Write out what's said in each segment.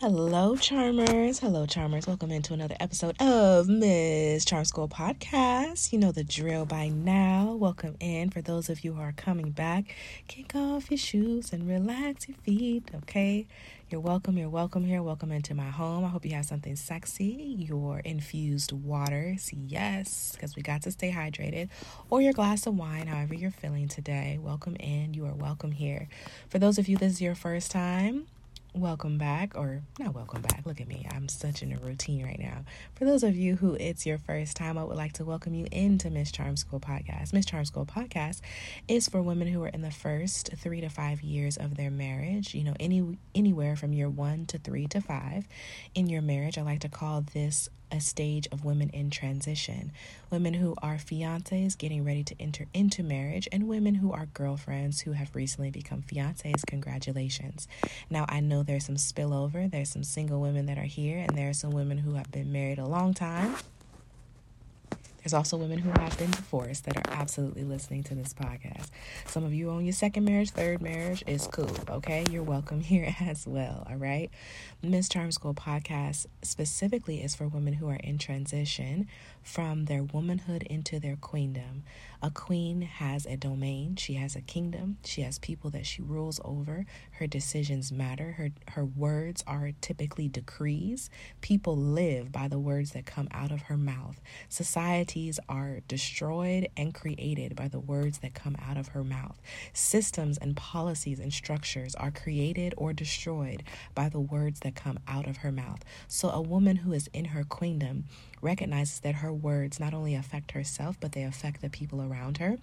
Hello, Charmers. Hello, Charmers. Welcome into another episode of Miss Charm School Podcast. You know the drill by now. Welcome in. For those of you who are coming back, kick off your shoes and relax your feet, okay? You're welcome. You're welcome here. Welcome into my home. I hope you have something sexy, your infused waters, yes, because we got to stay hydrated, or your glass of wine, however you're feeling today. Welcome in. You are welcome here. For those of you this is your first time, welcome back or not welcome back look at me i'm such in a routine right now. For those of you who it's your first time i would like to welcome you into miss charm school podcast. Miss charm school podcast is for women who are in the first three to five years of their marriage you know any anywhere from year one to three to five in your marriage. I like to call this a stage of women in transition, women who are fiancés getting ready to enter into marriage, and women who are girlfriends who have recently become fiancés. Congratulations. Now, I know there's some spillover, there's some single women that are here, and there are some women who have been married a long time there's also women who have been divorced that are absolutely listening to this podcast. Some of you on your second marriage, third marriage is cool, okay? You're welcome here as well, all right? Miss Charm School podcast specifically is for women who are in transition from their womanhood into their queendom. A queen has a domain, she has a kingdom, she has people that she rules over. Her decisions matter, her, her words are typically decrees. People live by the words that come out of her mouth. Societies are destroyed and created by the words that come out of her mouth. Systems and policies and structures are created or destroyed by the words that come out of her mouth. So, a woman who is in her queendom recognizes that her words not only affect herself, but they affect the people around her.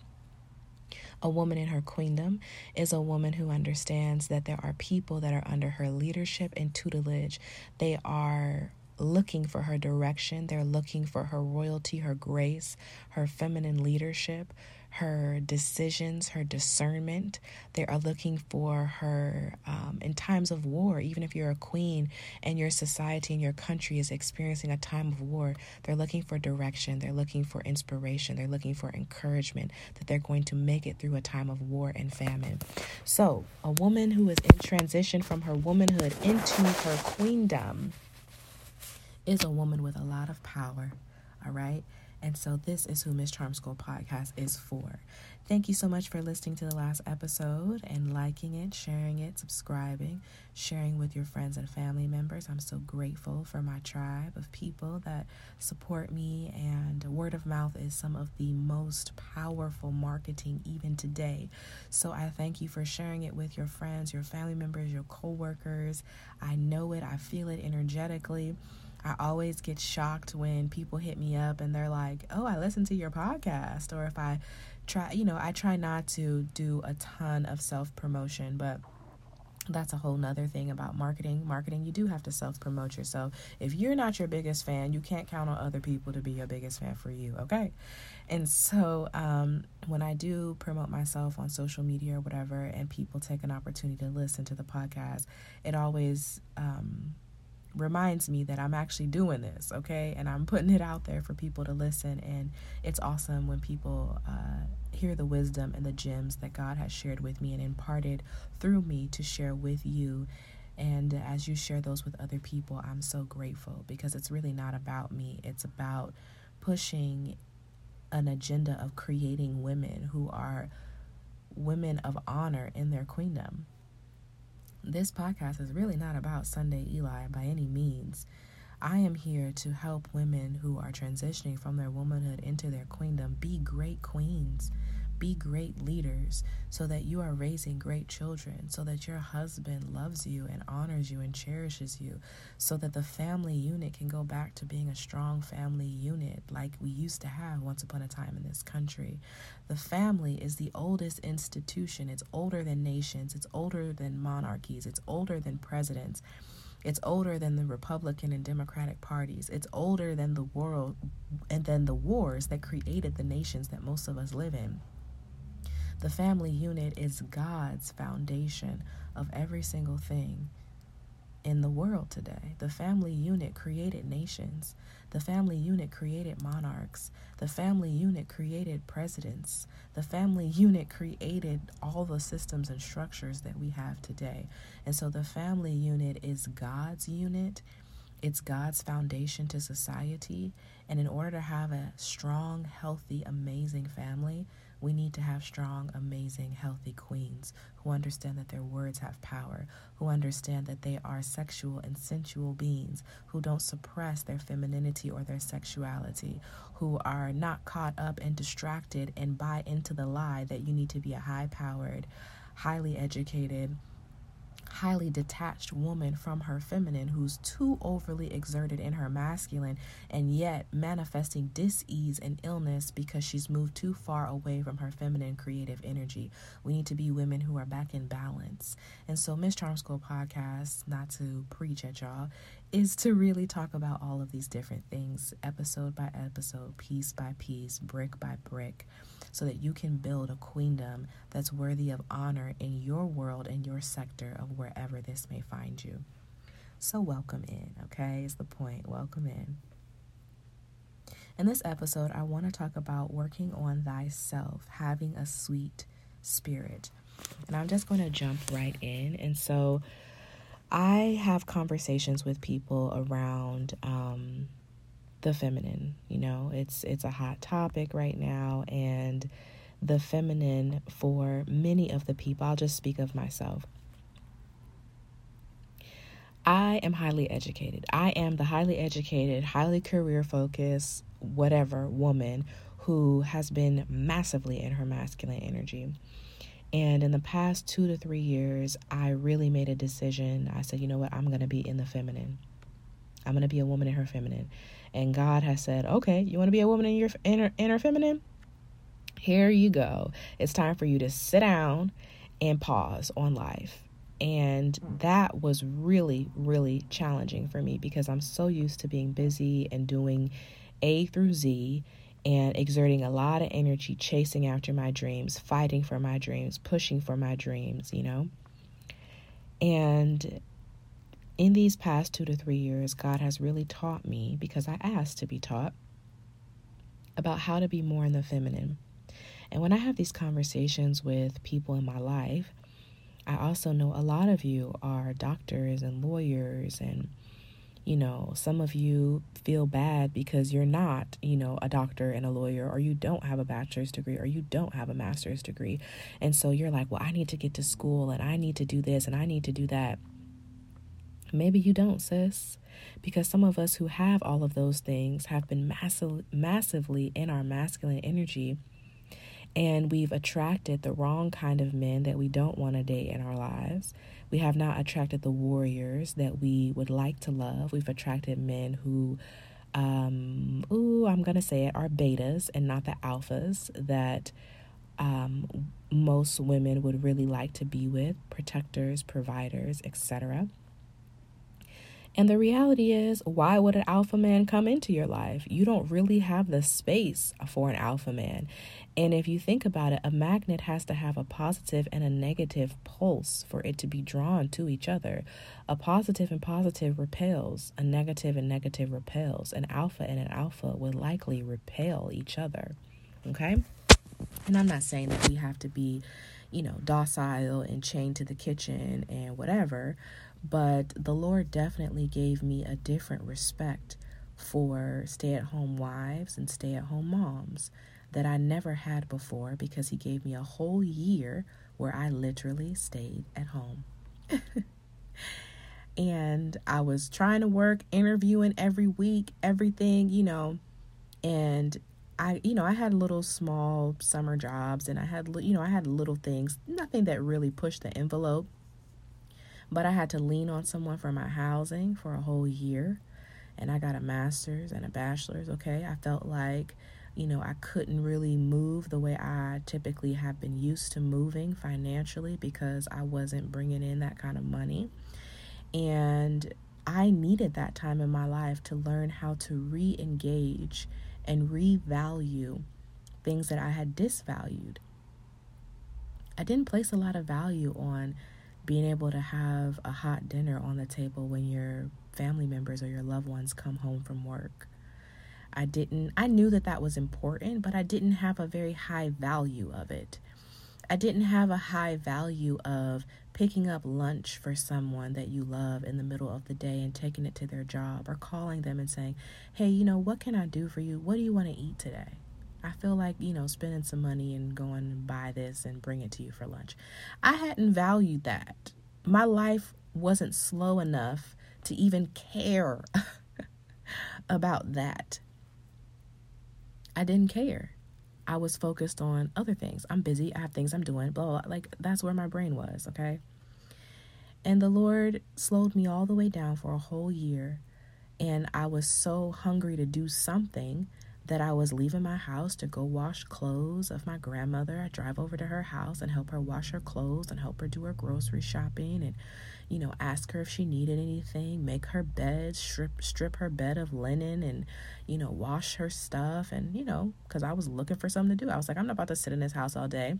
A woman in her queendom is a woman who understands that there are people that are under her leadership and tutelage. They are looking for her direction, they're looking for her royalty, her grace, her feminine leadership, her decisions, her discernment. They are looking for her um, in times of war. Even if you're a queen and your society and your country is experiencing a time of war, they're looking for direction. They're looking for inspiration. They're looking for encouragement that they're going to make it through a time of war and famine. So, a woman who is in transition from her womanhood into her queendom is a woman with a lot of power. All right. And so this is who Miss Charm School podcast is for. Thank you so much for listening to the last episode and liking it, sharing it, subscribing, sharing with your friends and family members. I'm so grateful for my tribe of people that support me, and word of mouth is some of the most powerful marketing even today. So I thank you for sharing it with your friends, your family members, your coworkers. I know it, I feel it energetically. I always get shocked when people hit me up and they're like, "Oh, I listened to your podcast," or if I try, you know, I try not to do a ton of self promotion, but that's a whole nother thing about marketing. Marketing, you do have to self promote yourself. If you're not your biggest fan, you can't count on other people to be your biggest fan for you, okay? And so, um, when I do promote myself on social media or whatever, and people take an opportunity to listen to the podcast, it always, um, reminds me that I'm actually doing this, okay? And I'm putting it out there for people to listen. And it's awesome when people uh, hear the wisdom and the gems that God has shared with me and imparted through me to share with you. And as you share those with other people, I'm so grateful because it's really not about me, it's about pushing an agenda of creating women who are women of honor in their queendom this podcast is really not about Sunday Eli by any means. I am here to help women who are transitioning from their womanhood into their queendom be great queens, be great leaders so that you are raising great children, so that your husband loves you and honors you and cherishes you, so that the family unit can go back to being a strong family unit like we used to have once upon a time in this country. The family is the oldest institution, it's older than nations, it's older than monarchies, it's older than presidents. It's older than the Republican and Democratic parties. It's older than the world and than the wars that created the nations that most of us live in. The family unit is God's foundation of every single thing in the world today. The family unit created nations. The family unit created monarchs. The family unit created presidents. The family unit created all the systems and structures that we have today. And so the family unit is God's unit. It's God's foundation to society. And in order to have a strong, healthy, amazing family, we need to have strong, amazing, healthy queens who understand that their words have power, who understand that they are sexual and sensual beings, who don't suppress their femininity or their sexuality, who are not caught up and distracted and buy into the lie that you need to be a high powered, highly educated, highly detached woman from her feminine who's too overly exerted in her masculine and yet manifesting dis-ease and illness because she's moved too far away from her feminine creative energy. We need to be women who are back in balance. And so Miss Charm School podcast, not to preach at y'all, is to really talk about all of these different things episode by episode, piece by piece, brick by brick so that you can build a queendom that's worthy of honor in your world and your sector of wherever this may find you. So, welcome in, okay? Is the point. Welcome in. In this episode, I want to talk about working on thyself, having a sweet spirit. And I'm just going to jump right in. And so, I have conversations with people around um, the feminine you know it's it's a hot topic right now and the feminine for many of the people I'll just speak of myself I am highly educated. I am the highly educated, highly career focused, whatever woman who has been massively in her masculine energy. And in the past two to three years, I really made a decision. I said, you know what? I'm going to be in the feminine. I'm going to be a woman in her feminine and God has said, okay, you want to be a woman in your inner, inner feminine? Here you go. It's time for you to sit down and pause on life. And that was really, really challenging for me because I'm so used to being busy and doing A through Z and exerting a lot of energy chasing after my dreams, fighting for my dreams, pushing for my dreams, you know? And in these past two to three years, God has really taught me, because I asked to be taught, about how to be more in the feminine. And when I have these conversations with people in my life, I also know a lot of you are doctors and lawyers, and you know, some of you feel bad because you're not, you know, a doctor and a lawyer, or you don't have a bachelor's degree, or you don't have a master's degree. And so you're like, well, I need to get to school, and I need to do this, and I need to do that. Maybe you don't, sis, because some of us who have all of those things have been massive, massively in our masculine energy, and we've attracted the wrong kind of men that we don't want to date in our lives. We have not attracted the warriors that we would like to love. We've attracted men who, um, ooh, I'm gonna say it, are betas and not the alphas that um, most women would really like to be with, protectors, providers, etc. And the reality is, why would an alpha man come into your life? You don't really have the space for an alpha man. And if you think about it, a magnet has to have a positive and a negative pulse for it to be drawn to each other. A positive and positive repels, a negative and negative repels. An alpha and an alpha would likely repel each other. Okay? And I'm not saying that we have to be, you know, docile and chained to the kitchen and whatever. But the Lord definitely gave me a different respect for stay at home wives and stay at home moms that I never had before because He gave me a whole year where I literally stayed at home. and I was trying to work, interviewing every week, everything, you know, and I, you know, I had little small summer jobs and I had, you know, I had little things, nothing that really pushed the envelope. But I had to lean on someone for my housing for a whole year. And I got a master's and a bachelor's. Okay. I felt like, you know, I couldn't really move the way I typically have been used to moving financially because I wasn't bringing in that kind of money. And I needed that time in my life to learn how to re engage and revalue things that I had disvalued. I didn't place a lot of value on being able to have a hot dinner on the table when your family members or your loved ones come home from work. I didn't, I knew that that was important, but I didn't have a very high value of it. I didn't have a high value of picking up lunch for someone that you love in the middle of the day and taking it to their job or calling them and saying, Hey, you know, what can I do for you? What do you want to eat today? I feel like, you know, spending some money and going and buy this and bring it to you for lunch. I hadn't valued that. My life wasn't slow enough to even care about that. I didn't care. I was focused on other things. I'm busy. I have things I'm doing. Blah, blah, blah. Like that's where my brain was. Okay. And the Lord slowed me all the way down for a whole year. And I was so hungry to do something that I was leaving my house to go wash clothes of my grandmother. I drive over to her house and help her wash her clothes and help her do her grocery shopping and, you know, ask her if she needed anything, make her bed, strip strip her bed of linen and, you know, wash her stuff and, you know, cuz I was looking for something to do. I was like, I'm not about to sit in this house all day.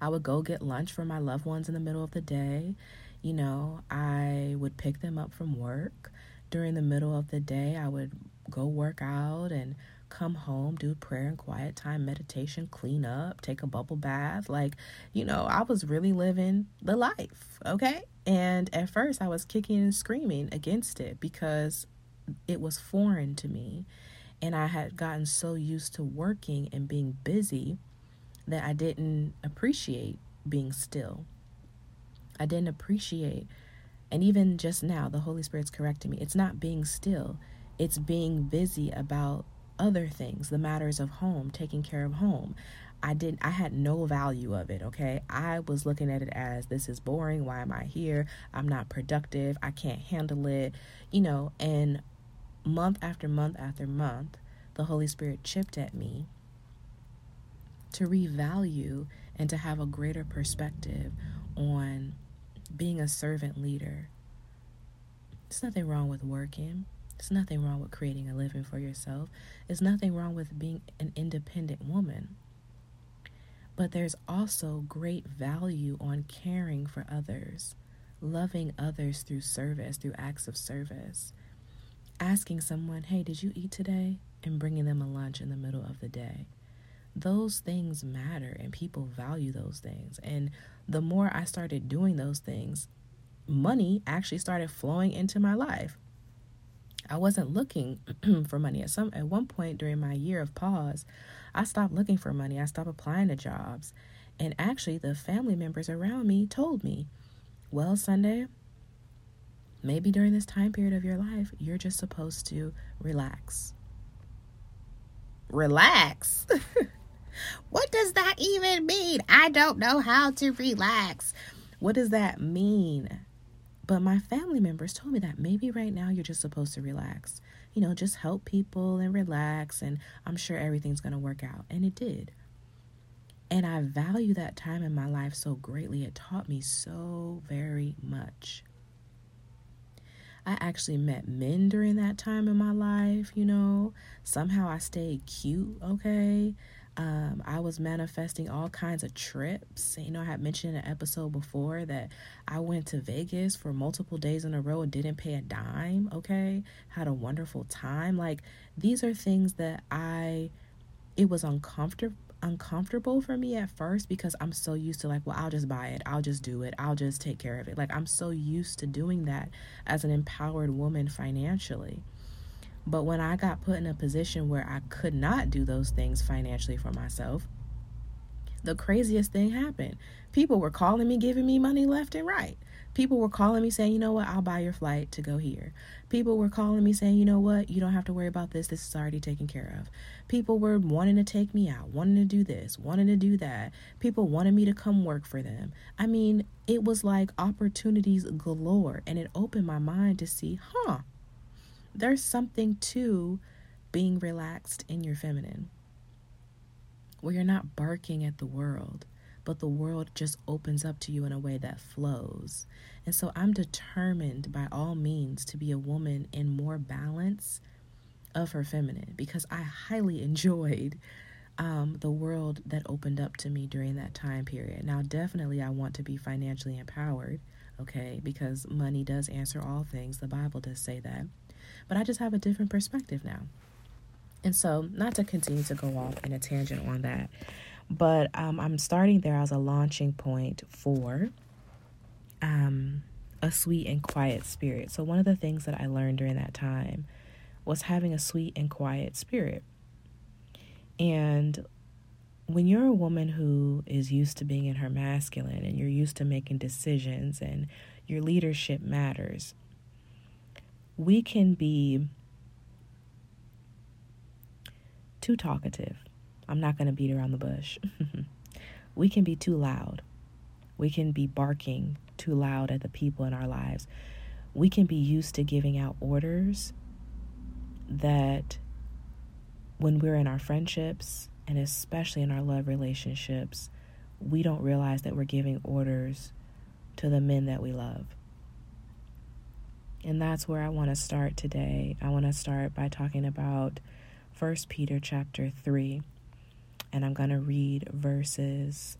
I would go get lunch for my loved ones in the middle of the day. You know, I would pick them up from work during the middle of the day. I would go work out and come home, do prayer and quiet time, meditation, clean up, take a bubble bath. Like, you know, I was really living the life, okay? And at first, I was kicking and screaming against it because it was foreign to me. And I had gotten so used to working and being busy that I didn't appreciate being still. I didn't appreciate, and even just now, the Holy Spirit's correcting me. It's not being still, it's being busy about other things, the matters of home, taking care of home. I didn't I had no value of it, okay? I was looking at it as this is boring, why am I here? I'm not productive, I can't handle it, you know, and month after month after month, the Holy Spirit chipped at me to revalue and to have a greater perspective on being a servant leader. There's nothing wrong with working. There's nothing wrong with creating a living for yourself. There's nothing wrong with being an independent woman. But there's also great value on caring for others, loving others through service, through acts of service. Asking someone, hey, did you eat today? And bringing them a lunch in the middle of the day. Those things matter and people value those things. And the more I started doing those things, money actually started flowing into my life. I wasn't looking for money. At some at one point during my year of pause, I stopped looking for money. I stopped applying to jobs. And actually the family members around me told me, "Well, Sunday, maybe during this time period of your life, you're just supposed to relax." Relax? what does that even mean? I don't know how to relax. What does that mean? But my family members told me that maybe right now you're just supposed to relax. You know, just help people and relax, and I'm sure everything's going to work out. And it did. And I value that time in my life so greatly. It taught me so very much. I actually met men during that time in my life, you know. Somehow I stayed cute, okay? Um, I was manifesting all kinds of trips. You know, I had mentioned in an episode before that I went to Vegas for multiple days in a row and didn't pay a dime, okay? Had a wonderful time. Like, these are things that I, it was uncomfortable uncomfortable for me at first because I'm so used to like, well, I'll just buy it. I'll just do it. I'll just take care of it. Like I'm so used to doing that as an empowered woman financially. But when I got put in a position where I could not do those things financially for myself, the craziest thing happened. People were calling me, giving me money left and right. People were calling me saying, you know what, I'll buy your flight to go here. People were calling me saying, you know what, you don't have to worry about this. This is already taken care of. People were wanting to take me out, wanting to do this, wanting to do that. People wanted me to come work for them. I mean, it was like opportunities galore. And it opened my mind to see, huh, there's something to being relaxed in your feminine where you're not barking at the world, but the world just opens up to you in a way that flows. And so I'm determined by all means to be a woman in more balance of her feminine because I highly enjoyed um, the world that opened up to me during that time period. Now, definitely, I want to be financially empowered, okay, because money does answer all things. The Bible does say that. But I just have a different perspective now. And so, not to continue to go off in a tangent on that, but um, I'm starting there as a launching point for um, a sweet and quiet spirit. So, one of the things that I learned during that time was having a sweet and quiet spirit. And when you're a woman who is used to being in her masculine and you're used to making decisions and your leadership matters, we can be too talkative. I'm not going to beat around the bush. we can be too loud. We can be barking too loud at the people in our lives. We can be used to giving out orders that when we're in our friendships and especially in our love relationships, we don't realize that we're giving orders to the men that we love. And that's where I want to start today. I want to start by talking about 1 Peter chapter 3. And I'm going to read verses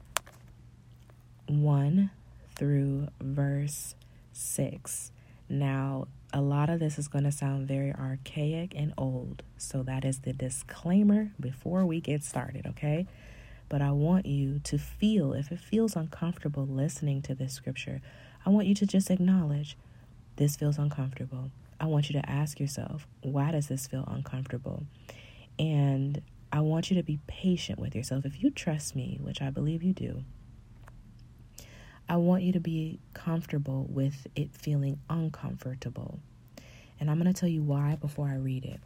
1 through verse 6. Now, a lot of this is going to sound very archaic and old. So, that is the disclaimer before we get started, okay? But I want you to feel, if it feels uncomfortable listening to this scripture, I want you to just acknowledge this feels uncomfortable. I want you to ask yourself, why does this feel uncomfortable? And I want you to be patient with yourself. If you trust me, which I believe you do, I want you to be comfortable with it feeling uncomfortable. And I'm going to tell you why before I read it.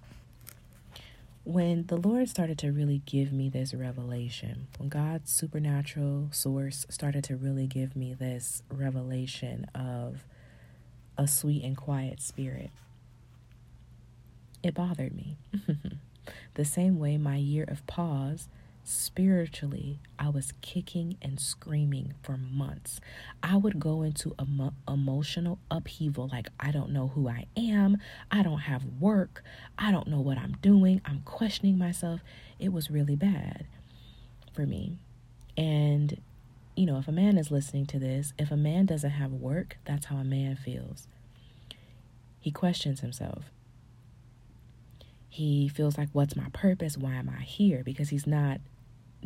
When the Lord started to really give me this revelation, when God's supernatural source started to really give me this revelation of a sweet and quiet spirit, it bothered me. the same way my year of pause spiritually, I was kicking and screaming for months. I would go into emo- emotional upheaval like, I don't know who I am. I don't have work. I don't know what I'm doing. I'm questioning myself. It was really bad for me. And, you know, if a man is listening to this, if a man doesn't have work, that's how a man feels. He questions himself. He feels like, what's my purpose? Why am I here? Because he's not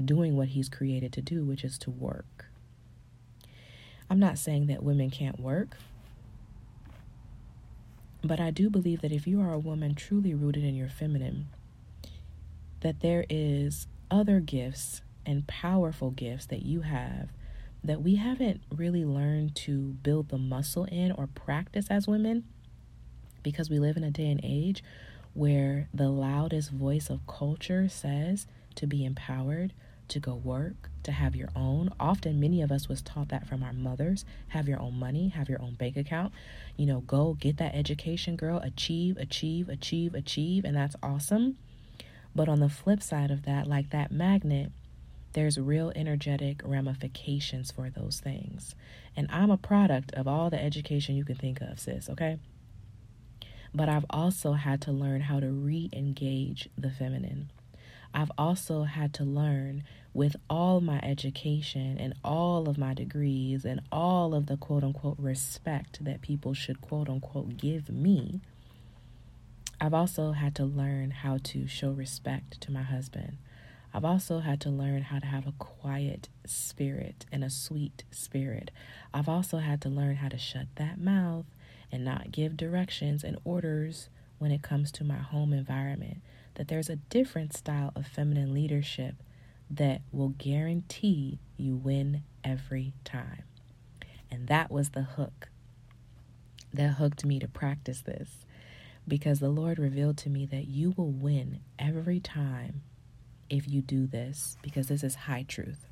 doing what he's created to do, which is to work. I'm not saying that women can't work, but I do believe that if you are a woman truly rooted in your feminine, that there is other gifts and powerful gifts that you have that we haven't really learned to build the muscle in or practice as women because we live in a day and age where the loudest voice of culture says to be empowered, to go work, to have your own. Often many of us was taught that from our mothers, have your own money, have your own bank account. You know, go get that education, girl, achieve, achieve, achieve, achieve, and that's awesome. But on the flip side of that, like that magnet, there's real energetic ramifications for those things. And I'm a product of all the education you can think of, sis, okay? But I've also had to learn how to re engage the feminine. I've also had to learn with all my education and all of my degrees and all of the quote unquote respect that people should quote unquote give me. I've also had to learn how to show respect to my husband. I've also had to learn how to have a quiet spirit and a sweet spirit. I've also had to learn how to shut that mouth and not give directions and orders when it comes to my home environment that there's a different style of feminine leadership that will guarantee you win every time. And that was the hook that hooked me to practice this because the Lord revealed to me that you will win every time if you do this because this is high truth.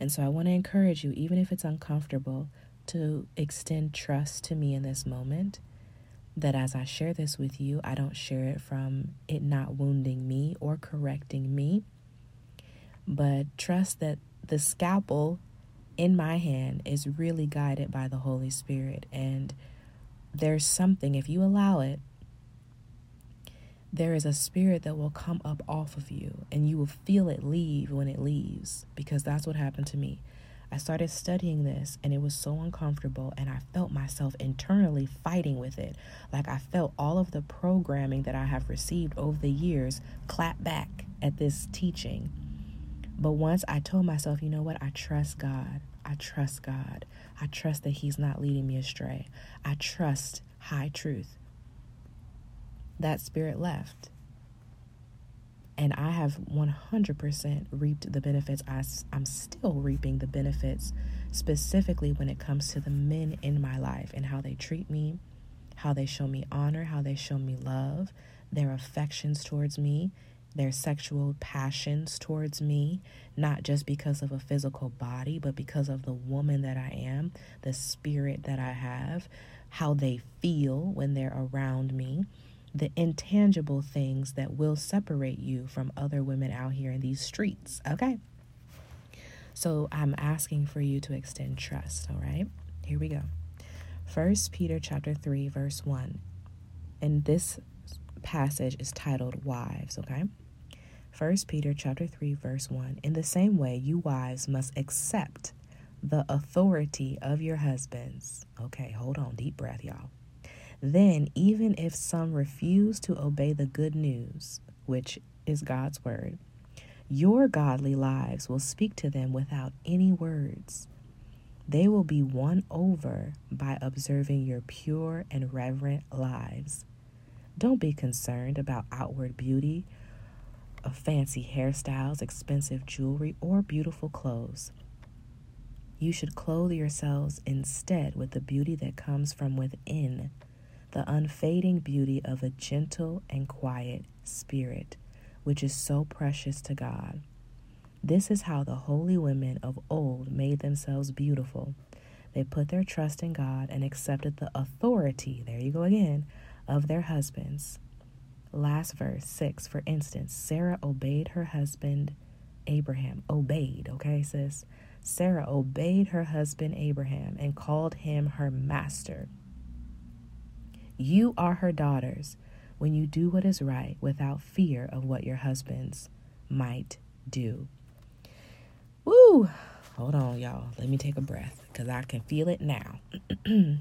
And so I want to encourage you, even if it's uncomfortable, to extend trust to me in this moment that as I share this with you, I don't share it from it not wounding me or correcting me, but trust that the scalpel in my hand is really guided by the Holy Spirit. And there's something, if you allow it, there is a spirit that will come up off of you and you will feel it leave when it leaves because that's what happened to me. I started studying this and it was so uncomfortable, and I felt myself internally fighting with it. Like I felt all of the programming that I have received over the years clap back at this teaching. But once I told myself, you know what, I trust God. I trust God. I trust that He's not leading me astray. I trust high truth. That spirit left and I have 100% reaped the benefits. I, I'm still reaping the benefits, specifically when it comes to the men in my life and how they treat me, how they show me honor, how they show me love, their affections towards me, their sexual passions towards me, not just because of a physical body, but because of the woman that I am, the spirit that I have, how they feel when they're around me the intangible things that will separate you from other women out here in these streets. Okay. So I'm asking for you to extend trust. All right. Here we go. First Peter chapter 3, verse 1. And this passage is titled Wives, okay? First Peter chapter 3, verse 1. In the same way, you wives must accept the authority of your husbands. Okay, hold on, deep breath, y'all. Then, even if some refuse to obey the good news, which is God's word, your godly lives will speak to them without any words. They will be won over by observing your pure and reverent lives. Don't be concerned about outward beauty, of fancy hairstyles, expensive jewelry, or beautiful clothes. You should clothe yourselves instead with the beauty that comes from within the unfading beauty of a gentle and quiet spirit, which is so precious to God. This is how the holy women of old made themselves beautiful. They put their trust in God and accepted the authority, there you go again, of their husbands. Last verse 6, for instance, Sarah obeyed her husband Abraham. Obeyed, okay, sis? Sarah obeyed her husband Abraham and called him her master. You are her daughters when you do what is right without fear of what your husbands might do. Woo! Hold on, y'all. Let me take a breath because I can feel it now.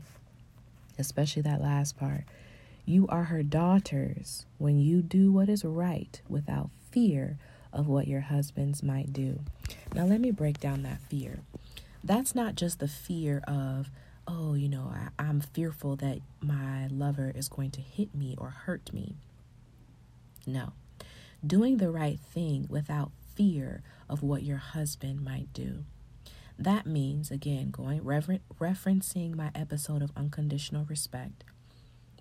Especially that last part. You are her daughters when you do what is right without fear of what your husbands might do. Now, let me break down that fear. That's not just the fear of, oh, you know, I, I'm fearful that my lover is going to hit me or hurt me. No. Doing the right thing without fear of what your husband might do. That means, again, going rever- referencing my episode of unconditional respect.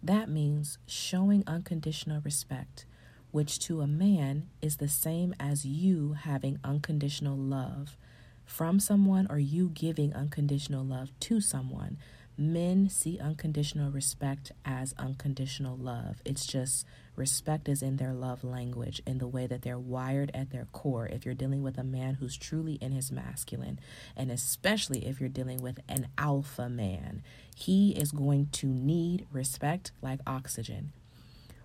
That means showing unconditional respect, which to a man is the same as you having unconditional love from someone or you giving unconditional love to someone. Men see unconditional respect as unconditional love. It's just respect is in their love language, in the way that they're wired at their core. If you're dealing with a man who's truly in his masculine, and especially if you're dealing with an alpha man, he is going to need respect like oxygen.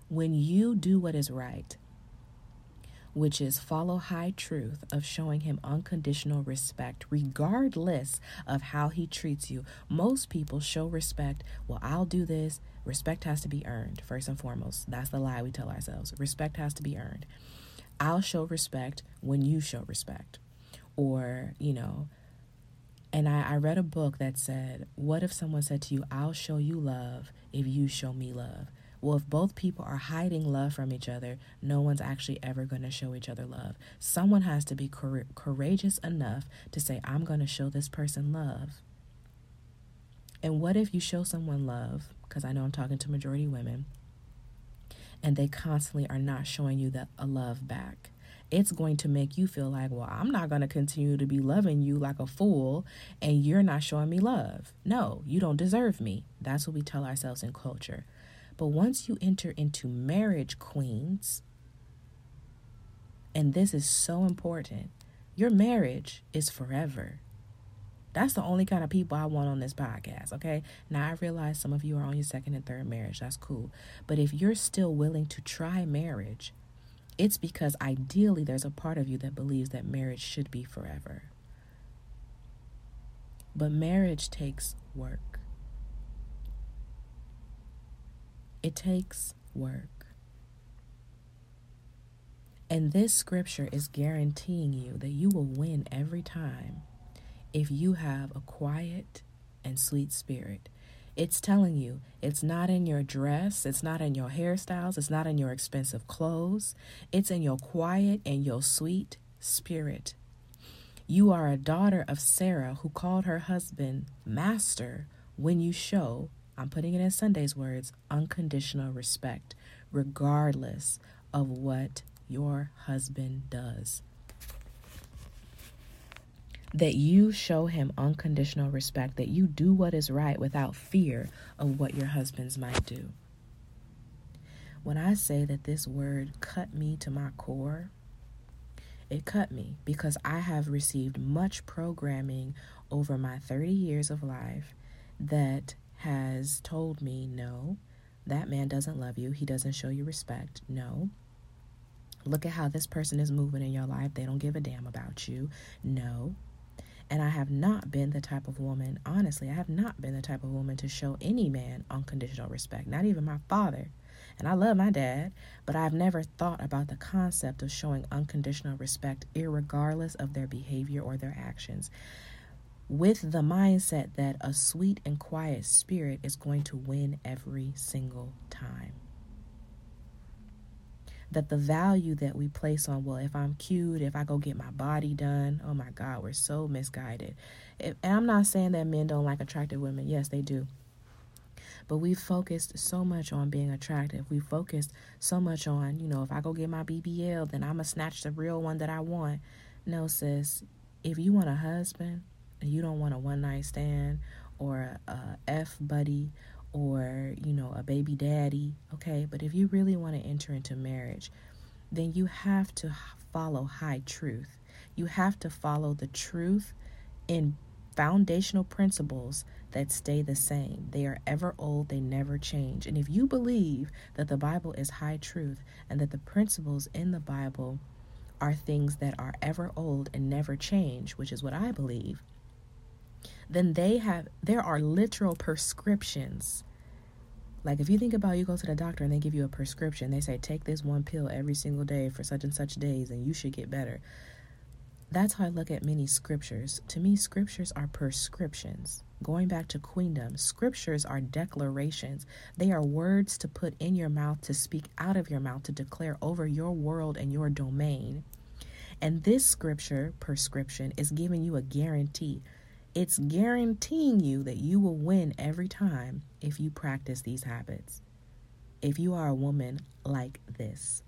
When you do what is right, which is follow high truth of showing him unconditional respect, regardless of how he treats you. Most people show respect. Well, I'll do this. Respect has to be earned, first and foremost. That's the lie we tell ourselves. Respect has to be earned. I'll show respect when you show respect. Or, you know, and I, I read a book that said, What if someone said to you, I'll show you love if you show me love? Well, if both people are hiding love from each other, no one's actually ever going to show each other love. Someone has to be cor- courageous enough to say, I'm going to show this person love. And what if you show someone love? Because I know I'm talking to majority women, and they constantly are not showing you that a love back. It's going to make you feel like, well, I'm not going to continue to be loving you like a fool, and you're not showing me love. No, you don't deserve me. That's what we tell ourselves in culture. But once you enter into marriage, queens, and this is so important, your marriage is forever. That's the only kind of people I want on this podcast, okay? Now, I realize some of you are on your second and third marriage. That's cool. But if you're still willing to try marriage, it's because ideally there's a part of you that believes that marriage should be forever. But marriage takes work. It takes work. And this scripture is guaranteeing you that you will win every time if you have a quiet and sweet spirit. It's telling you it's not in your dress, it's not in your hairstyles, it's not in your expensive clothes. It's in your quiet and your sweet spirit. You are a daughter of Sarah who called her husband master when you show, I'm putting it in Sunday's words, unconditional respect, regardless of what your husband does. That you show him unconditional respect, that you do what is right without fear of what your husbands might do. When I say that this word cut me to my core, it cut me because I have received much programming over my 30 years of life that has told me no, that man doesn't love you. He doesn't show you respect. No, Look at how this person is moving in your life. They don't give a damn about you. No. And I have not been the type of woman, honestly, I have not been the type of woman to show any man unconditional respect, not even my father. And I love my dad, but I've never thought about the concept of showing unconditional respect, regardless of their behavior or their actions, with the mindset that a sweet and quiet spirit is going to win every single time that the value that we place on, well, if I'm cute, if I go get my body done, oh my God, we're so misguided. If, and I'm not saying that men don't like attractive women. Yes, they do. But we focused so much on being attractive. We focused so much on, you know, if I go get my BBL, then I'm going to snatch the real one that I want. No, sis, if you want a husband and you don't want a one night stand or a, a F buddy or, you know, a baby daddy, okay? But if you really want to enter into marriage, then you have to follow high truth. You have to follow the truth in foundational principles that stay the same. They are ever old, they never change. And if you believe that the Bible is high truth and that the principles in the Bible are things that are ever old and never change, which is what I believe, then they have there are literal prescriptions like if you think about you go to the doctor and they give you a prescription, they say take this one pill every single day for such and such days and you should get better. That's how I look at many scriptures. To me, scriptures are prescriptions. Going back to queendom, scriptures are declarations. They are words to put in your mouth, to speak out of your mouth, to declare over your world and your domain. And this scripture prescription is giving you a guarantee it's guaranteeing you that you will win every time if you practice these habits. If you are a woman like this.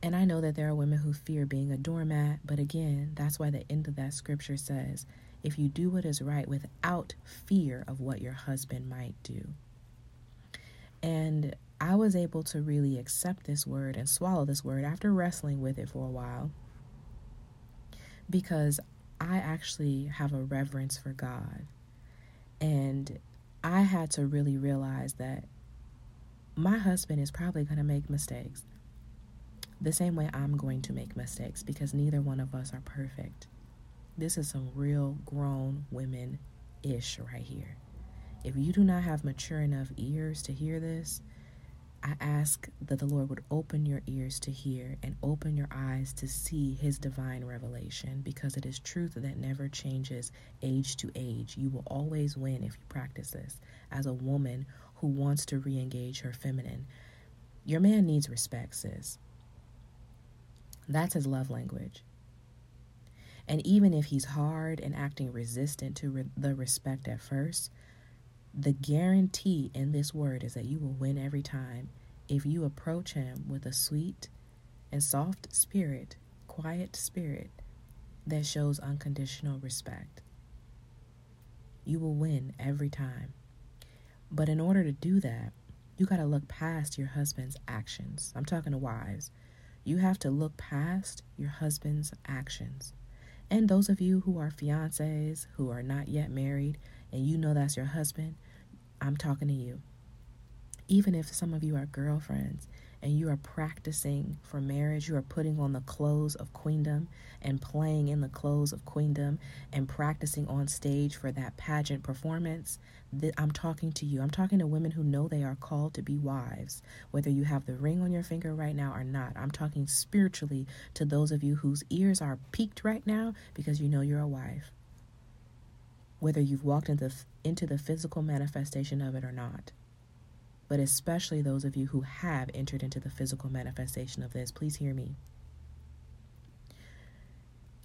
And I know that there are women who fear being a doormat, but again, that's why the end of that scripture says if you do what is right without fear of what your husband might do. And I was able to really accept this word and swallow this word after wrestling with it for a while because I actually have a reverence for God. And I had to really realize that my husband is probably going to make mistakes. The same way I'm going to make mistakes because neither one of us are perfect. This is some real grown women ish right here. If you do not have mature enough ears to hear this, I ask that the Lord would open your ears to hear and open your eyes to see His divine revelation because it is truth that never changes age to age. You will always win if you practice this. As a woman who wants to re engage her feminine, your man needs respect, sis. That's his love language. And even if he's hard and acting resistant to re- the respect at first, the guarantee in this word is that you will win every time if you approach him with a sweet and soft spirit, quiet spirit that shows unconditional respect. You will win every time. But in order to do that, you got to look past your husband's actions. I'm talking to wives. You have to look past your husband's actions And those of you who are fiancés, who are not yet married, and you know that's your husband, I'm talking to you. Even if some of you are girlfriends and you are practicing for marriage, you are putting on the clothes of queendom and playing in the clothes of queendom and practicing on stage for that pageant performance. I'm talking to you. I'm talking to women who know they are called to be wives, whether you have the ring on your finger right now or not. I'm talking spiritually to those of you whose ears are peaked right now because you know you're a wife. Whether you've walked into, into the physical manifestation of it or not but especially those of you who have entered into the physical manifestation of this, please hear me.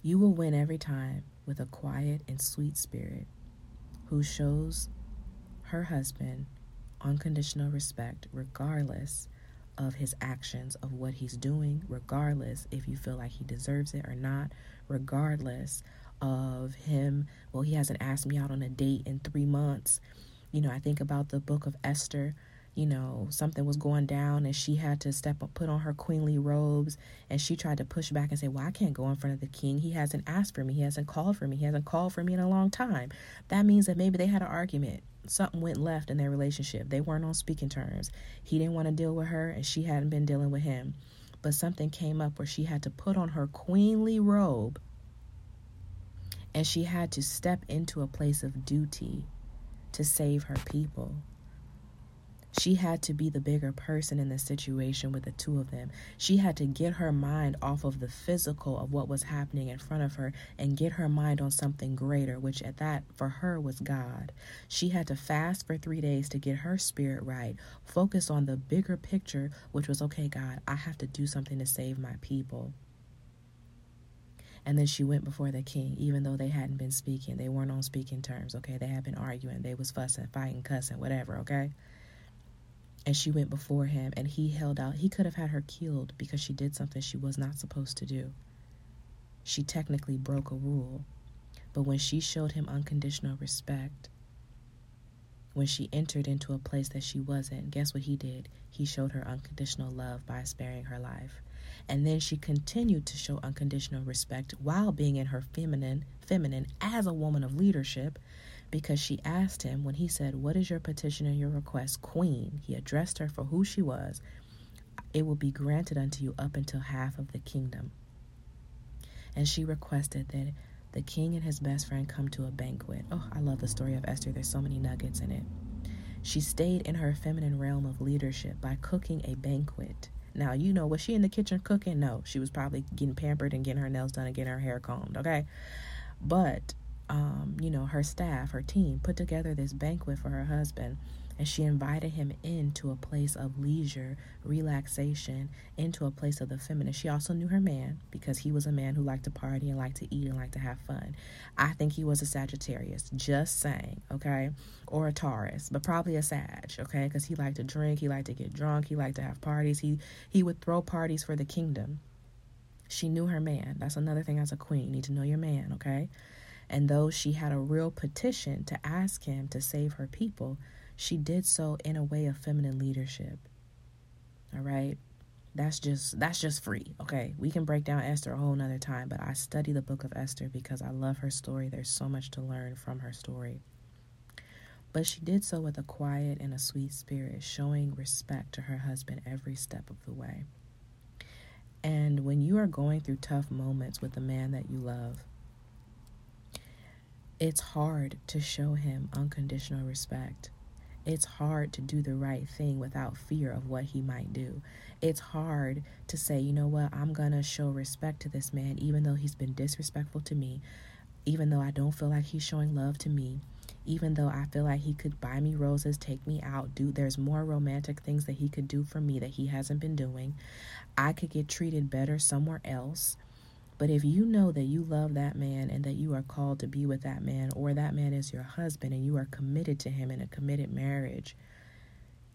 You will win every time with a quiet and sweet spirit who shows her husband unconditional respect, regardless of his actions, of what he's doing, regardless if you feel like he deserves it or not, regardless of him. Well, he hasn't asked me out on a date in three months. You know, I think about the book of Esther you know, something was going down and she had to step up, put on her queenly robes. And she tried to push back and say, Well, I can't go in front of the king. He hasn't asked for me. He hasn't called for me. He hasn't called for me in a long time. That means that maybe they had an argument. Something went left in their relationship. They weren't on speaking terms. He didn't want to deal with her and she hadn't been dealing with him. But something came up where she had to put on her queenly robe and she had to step into a place of duty to save her people. She had to be the bigger person in the situation with the two of them. She had to get her mind off of the physical of what was happening in front of her and get her mind on something greater, which at that for her was God. She had to fast for three days to get her spirit right, focus on the bigger picture, which was okay, God, I have to do something to save my people. And then she went before the king, even though they hadn't been speaking. They weren't on speaking terms, okay? They had been arguing. They was fussing, fighting, cussing, whatever, okay? and she went before him and he held out. He could have had her killed because she did something she was not supposed to do. She technically broke a rule. But when she showed him unconditional respect, when she entered into a place that she wasn't, guess what he did? He showed her unconditional love by sparing her life. And then she continued to show unconditional respect while being in her feminine, feminine as a woman of leadership because she asked him when he said, What is your petition and your request, Queen? He addressed her for who she was. It will be granted unto you up until half of the kingdom. And she requested that the king and his best friend come to a banquet. Oh, I love the story of Esther. There's so many nuggets in it. She stayed in her feminine realm of leadership by cooking a banquet. Now, you know, was she in the kitchen cooking? No, she was probably getting pampered and getting her nails done and getting her hair combed, okay? But um, you know, her staff, her team, put together this banquet for her husband. And she invited him into a place of leisure, relaxation, into a place of the feminine. She also knew her man because he was a man who liked to party and liked to eat and liked to have fun. I think he was a Sagittarius, just saying, okay? Or a Taurus, but probably a Sag, okay? Because he liked to drink, he liked to get drunk, he liked to have parties. He he would throw parties for the kingdom. She knew her man. That's another thing as a queen. You need to know your man, okay? And though she had a real petition to ask him to save her people, she did so in a way of feminine leadership. All right? That's just that's just free. Okay. We can break down Esther a whole nother time, but I study the book of Esther because I love her story. There's so much to learn from her story. But she did so with a quiet and a sweet spirit, showing respect to her husband every step of the way. And when you are going through tough moments with the man that you love, it's hard to show him unconditional respect. It's hard to do the right thing without fear of what he might do. It's hard to say, you know what, I'm going to show respect to this man, even though he's been disrespectful to me, even though I don't feel like he's showing love to me, even though I feel like he could buy me roses, take me out, do there's more romantic things that he could do for me that he hasn't been doing. I could get treated better somewhere else. But if you know that you love that man and that you are called to be with that man, or that man is your husband and you are committed to him in a committed marriage,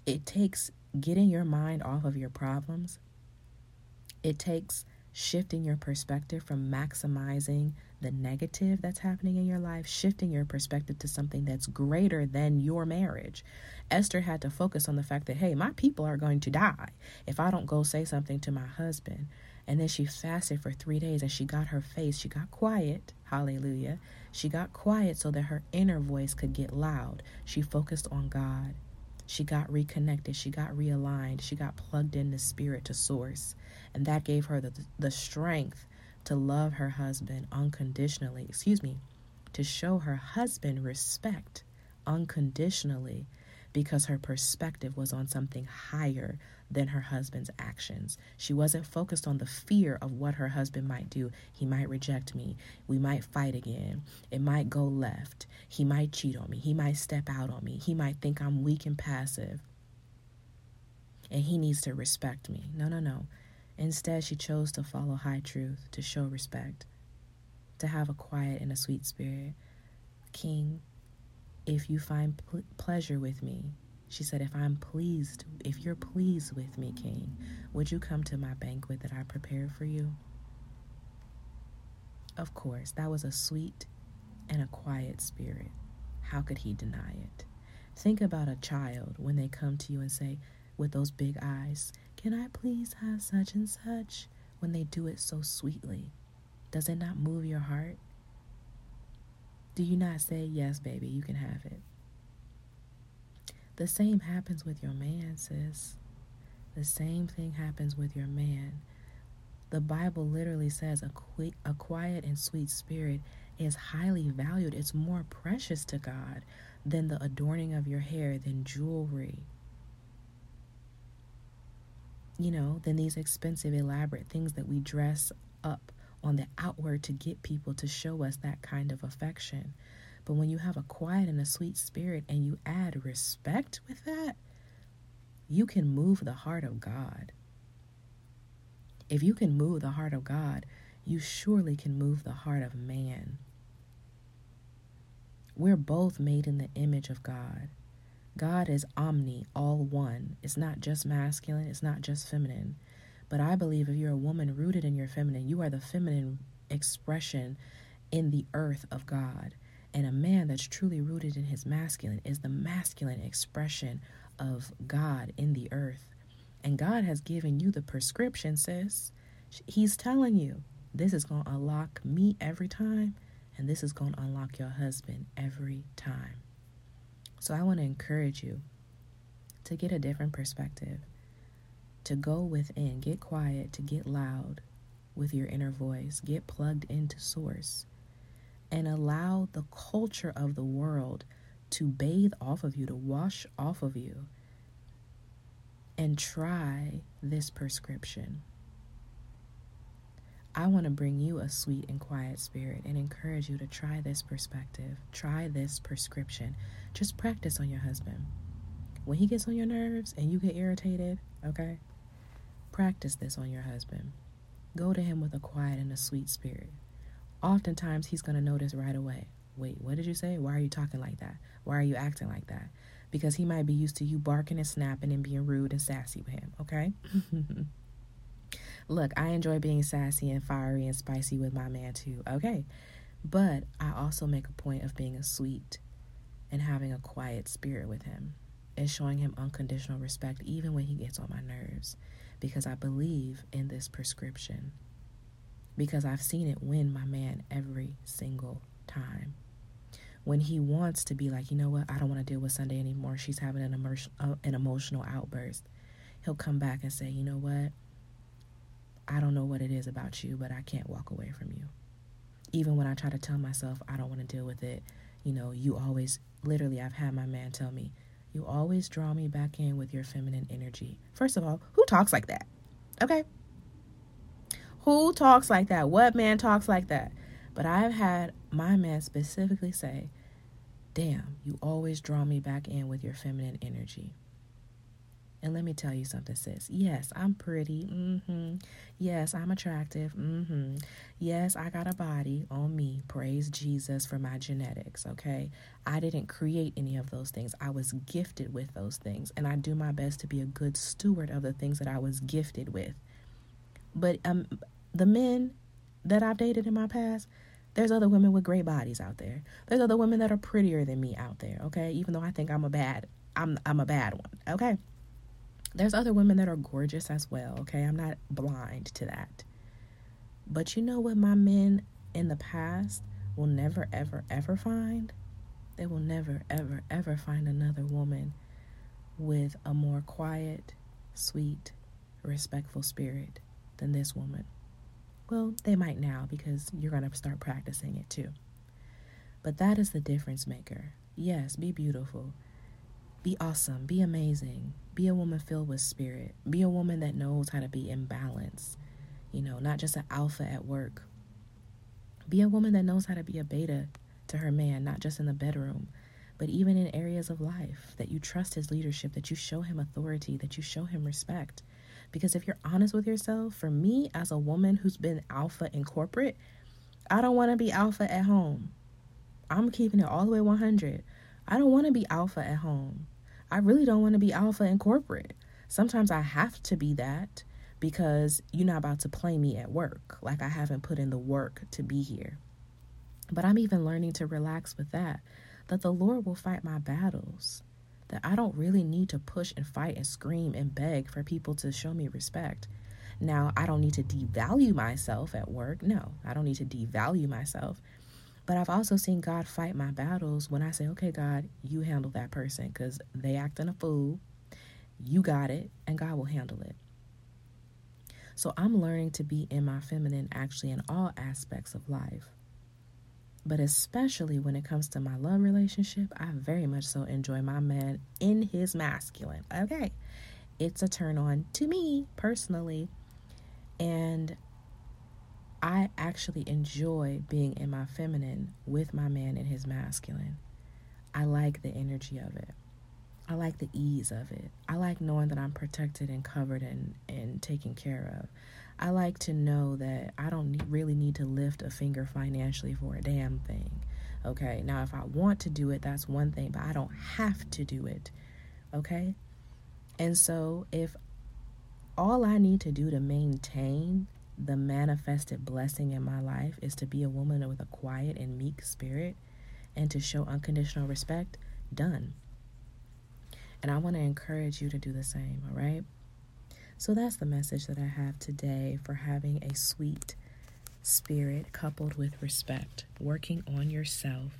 it takes getting your mind off of your problems. It takes shifting your perspective from maximizing the negative that's happening in your life, shifting your perspective to something that's greater than your marriage. Esther had to focus on the fact that, hey, my people are going to die if I don't go say something to my husband. And then she fasted for three days and she got her face, she got quiet. Hallelujah. She got quiet so that her inner voice could get loud. She focused on God. She got reconnected. She got realigned. She got plugged in the spirit to source. And that gave her the, the strength to love her husband unconditionally. Excuse me, to show her husband respect unconditionally because her perspective was on something higher than her husband's actions. She wasn't focused on the fear of what her husband might do. He might reject me. We might fight again. It might go left. He might cheat on me. He might step out on me. He might think I'm weak and passive. And he needs to respect me. No, no, no. Instead, she chose to follow high truth, to show respect, to have a quiet and a sweet spirit. King, if you find pl- pleasure with me, she said, If I'm pleased, if you're pleased with me, King, would you come to my banquet that I prepared for you? Of course, that was a sweet and a quiet spirit. How could he deny it? Think about a child when they come to you and say, with those big eyes, Can I please have such and such? When they do it so sweetly. Does it not move your heart? Do you not say, Yes, baby, you can have it? The same happens with your man, sis. The same thing happens with your man. The Bible literally says a, a quiet and sweet spirit is highly valued. It's more precious to God than the adorning of your hair, than jewelry. You know, than these expensive, elaborate things that we dress up on the outward to get people to show us that kind of affection. But when you have a quiet and a sweet spirit and you add respect with that, you can move the heart of God. If you can move the heart of God, you surely can move the heart of man. We're both made in the image of God. God is omni, all one. It's not just masculine, it's not just feminine. But I believe if you're a woman rooted in your feminine, you are the feminine expression in the earth of God. And a man that's truly rooted in his masculine is the masculine expression of God in the earth. And God has given you the prescription, sis. He's telling you this is going to unlock me every time, and this is going to unlock your husband every time. So I want to encourage you to get a different perspective to go within, get quiet, to get loud with your inner voice, get plugged into source, and allow the culture of the world to bathe off of you, to wash off of you, and try this prescription. I want to bring you a sweet and quiet spirit and encourage you to try this perspective, try this prescription. Just practice on your husband. When he gets on your nerves and you get irritated, okay, Practice this on your husband. Go to him with a quiet and a sweet spirit. Oftentimes, he's going to notice right away wait, what did you say? Why are you talking like that? Why are you acting like that? Because he might be used to you barking and snapping and being rude and sassy with him, okay? Look, I enjoy being sassy and fiery and spicy with my man too, okay? But I also make a point of being a sweet and having a quiet spirit with him and showing him unconditional respect even when he gets on my nerves because I believe in this prescription. Because I've seen it win my man every single time. When he wants to be like, you know what, I don't want to deal with Sunday anymore, she's having an, emotion, uh, an emotional outburst, he'll come back and say, you know what, I don't know what it is about you, but I can't walk away from you. Even when I try to tell myself I don't want to deal with it, you know, you always, literally, I've had my man tell me, you always draw me back in with your feminine energy. First of all, who talks like that? Okay. Who talks like that? What man talks like that? But I've had my man specifically say, Damn, you always draw me back in with your feminine energy. And let me tell you something, sis. Yes, I'm pretty. Mm-hmm. Yes, I'm attractive. Mm-hmm. Yes, I got a body on me. Praise Jesus for my genetics, okay? I didn't create any of those things. I was gifted with those things. And I do my best to be a good steward of the things that I was gifted with. But um the men that I've dated in my past, there's other women with great bodies out there. There's other women that are prettier than me out there, okay? Even though I think I'm a bad I'm I'm a bad one, okay? There's other women that are gorgeous as well, okay? I'm not blind to that. But you know what my men in the past will never, ever, ever find? They will never, ever, ever find another woman with a more quiet, sweet, respectful spirit than this woman. Well, they might now because you're going to start practicing it too. But that is the difference maker. Yes, be beautiful. Be awesome. Be amazing. Be a woman filled with spirit. Be a woman that knows how to be in balance. You know, not just an alpha at work. Be a woman that knows how to be a beta to her man, not just in the bedroom, but even in areas of life, that you trust his leadership, that you show him authority, that you show him respect. Because if you're honest with yourself, for me as a woman who's been alpha in corporate, I don't want to be alpha at home. I'm keeping it all the way 100. I don't want to be alpha at home. I really don't want to be alpha in corporate. Sometimes I have to be that because you're not about to play me at work. Like I haven't put in the work to be here. But I'm even learning to relax with that that the Lord will fight my battles, that I don't really need to push and fight and scream and beg for people to show me respect. Now, I don't need to devalue myself at work. No, I don't need to devalue myself. But I've also seen God fight my battles when I say, okay, God, you handle that person because they acting a fool. You got it, and God will handle it. So I'm learning to be in my feminine actually in all aspects of life. But especially when it comes to my love relationship, I very much so enjoy my man in his masculine. Okay. It's a turn on to me personally. And I actually enjoy being in my feminine with my man in his masculine. I like the energy of it. I like the ease of it. I like knowing that I'm protected and covered and, and taken care of. I like to know that I don't need, really need to lift a finger financially for a damn thing. Okay, now if I want to do it, that's one thing, but I don't have to do it. Okay, and so if all I need to do to maintain the manifested blessing in my life is to be a woman with a quiet and meek spirit and to show unconditional respect, done. And I want to encourage you to do the same, all right? So that's the message that I have today for having a sweet spirit coupled with respect, working on yourself.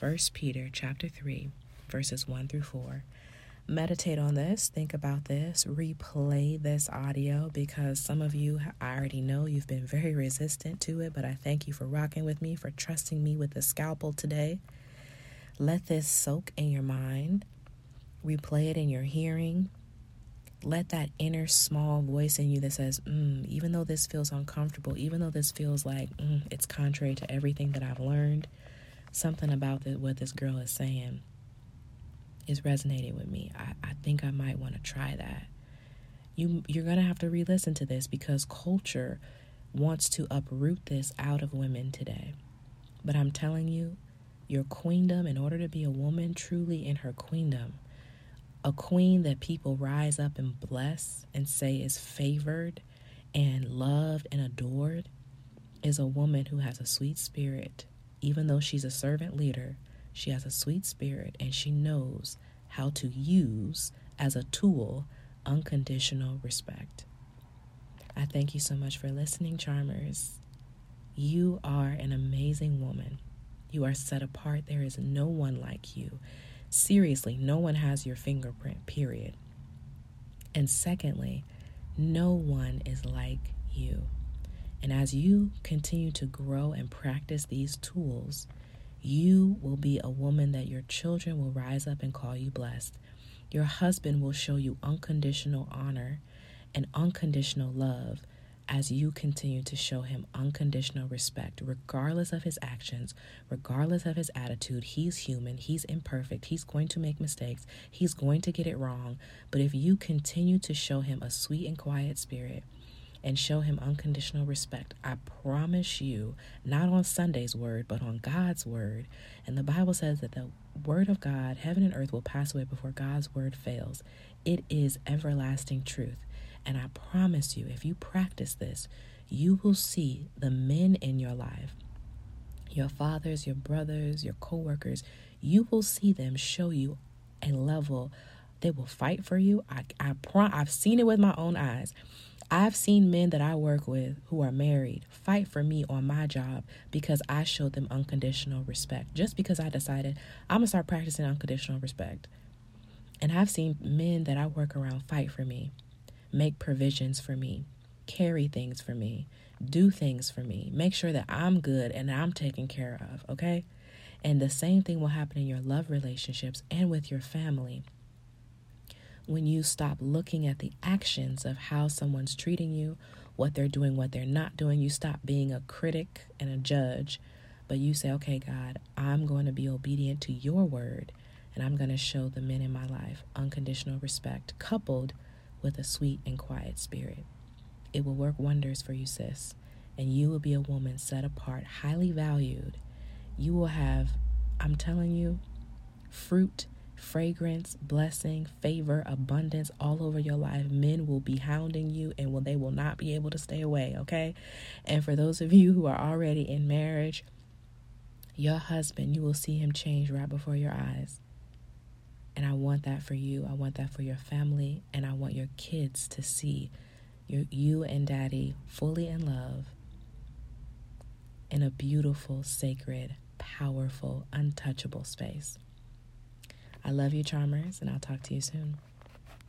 1 Peter chapter 3 verses 1 through 4. Meditate on this, think about this, replay this audio because some of you I already know you've been very resistant to it, but I thank you for rocking with me, for trusting me with the scalpel today. Let this soak in your mind. Replay it in your hearing let that inner small voice in you that says, mm, even though this feels uncomfortable, even though this feels like mm, it's contrary to everything that I've learned, something about the, what this girl is saying is resonating with me. I, I think I might want to try that. You, you're to have to re listen to this because culture wants to uproot this out of women today. But I'm telling you, your queendom, in order to be a woman truly in her queendom, a queen that people rise up and bless and say is favored and loved and adored is a woman who has a sweet spirit. Even though she's a servant leader, she has a sweet spirit and she knows how to use as a tool unconditional respect. I thank you so much for listening, Charmers. You are an amazing woman. You are set apart. There is no one like you. Seriously, no one has your fingerprint, period. And secondly, no one is like you. And as you continue to grow and practice these tools, you will be a woman that your children will rise up and call you blessed. Your husband will show you unconditional honor and unconditional love as you continue to show him unconditional respect, regardless of his actions, regardless of his attitude. He's human, he's imperfect, he's going to make mistakes, he's going to get it wrong. But if you continue to show him a sweet and quiet spirit, and show him unconditional respect. I promise you, not on Sunday's word, but on God's word. And the Bible says that the word of God, heaven and earth will pass away before God's word fails. It is everlasting truth. And I promise you, if you practice this, you will see the men in your life, your fathers, your brothers, your co-workers, you will see them show you a level they will fight for you. I, I pro- I've seen it with my own eyes. I've seen men that I work with who are married fight for me on my job because I showed them unconditional respect. Just because I decided I'm going to start practicing unconditional respect. And I've seen men that I work around fight for me, make provisions for me, carry things for me, do things for me, make sure that I'm good and I'm taken care of, okay? And the same thing will happen in your love relationships and with your family when you stop looking at the actions of how someone's treating you, what they're doing, what they're not doing. You stop being a critic and a judge, but you say, okay, God, I'm going to be obedient to your word, and I'm going to show the men in my life unconditional respect, coupled with a sweet and quiet spirit. It will work wonders for you, sis, and you will be a woman set apart, highly valued. You will have, I'm telling you, fruit fragrance, blessing, favor, abundance all over your life. Men will be hounding you and will they will not be able to stay away, okay? And for those of you who are already in marriage, your husband, you will see him change right before your eyes. And I want that for you. I want that for your family and I want your kids to see your you and daddy fully in love in a beautiful, sacred, powerful, untouchable space. I love you, Charmers, and I'll talk to you soon.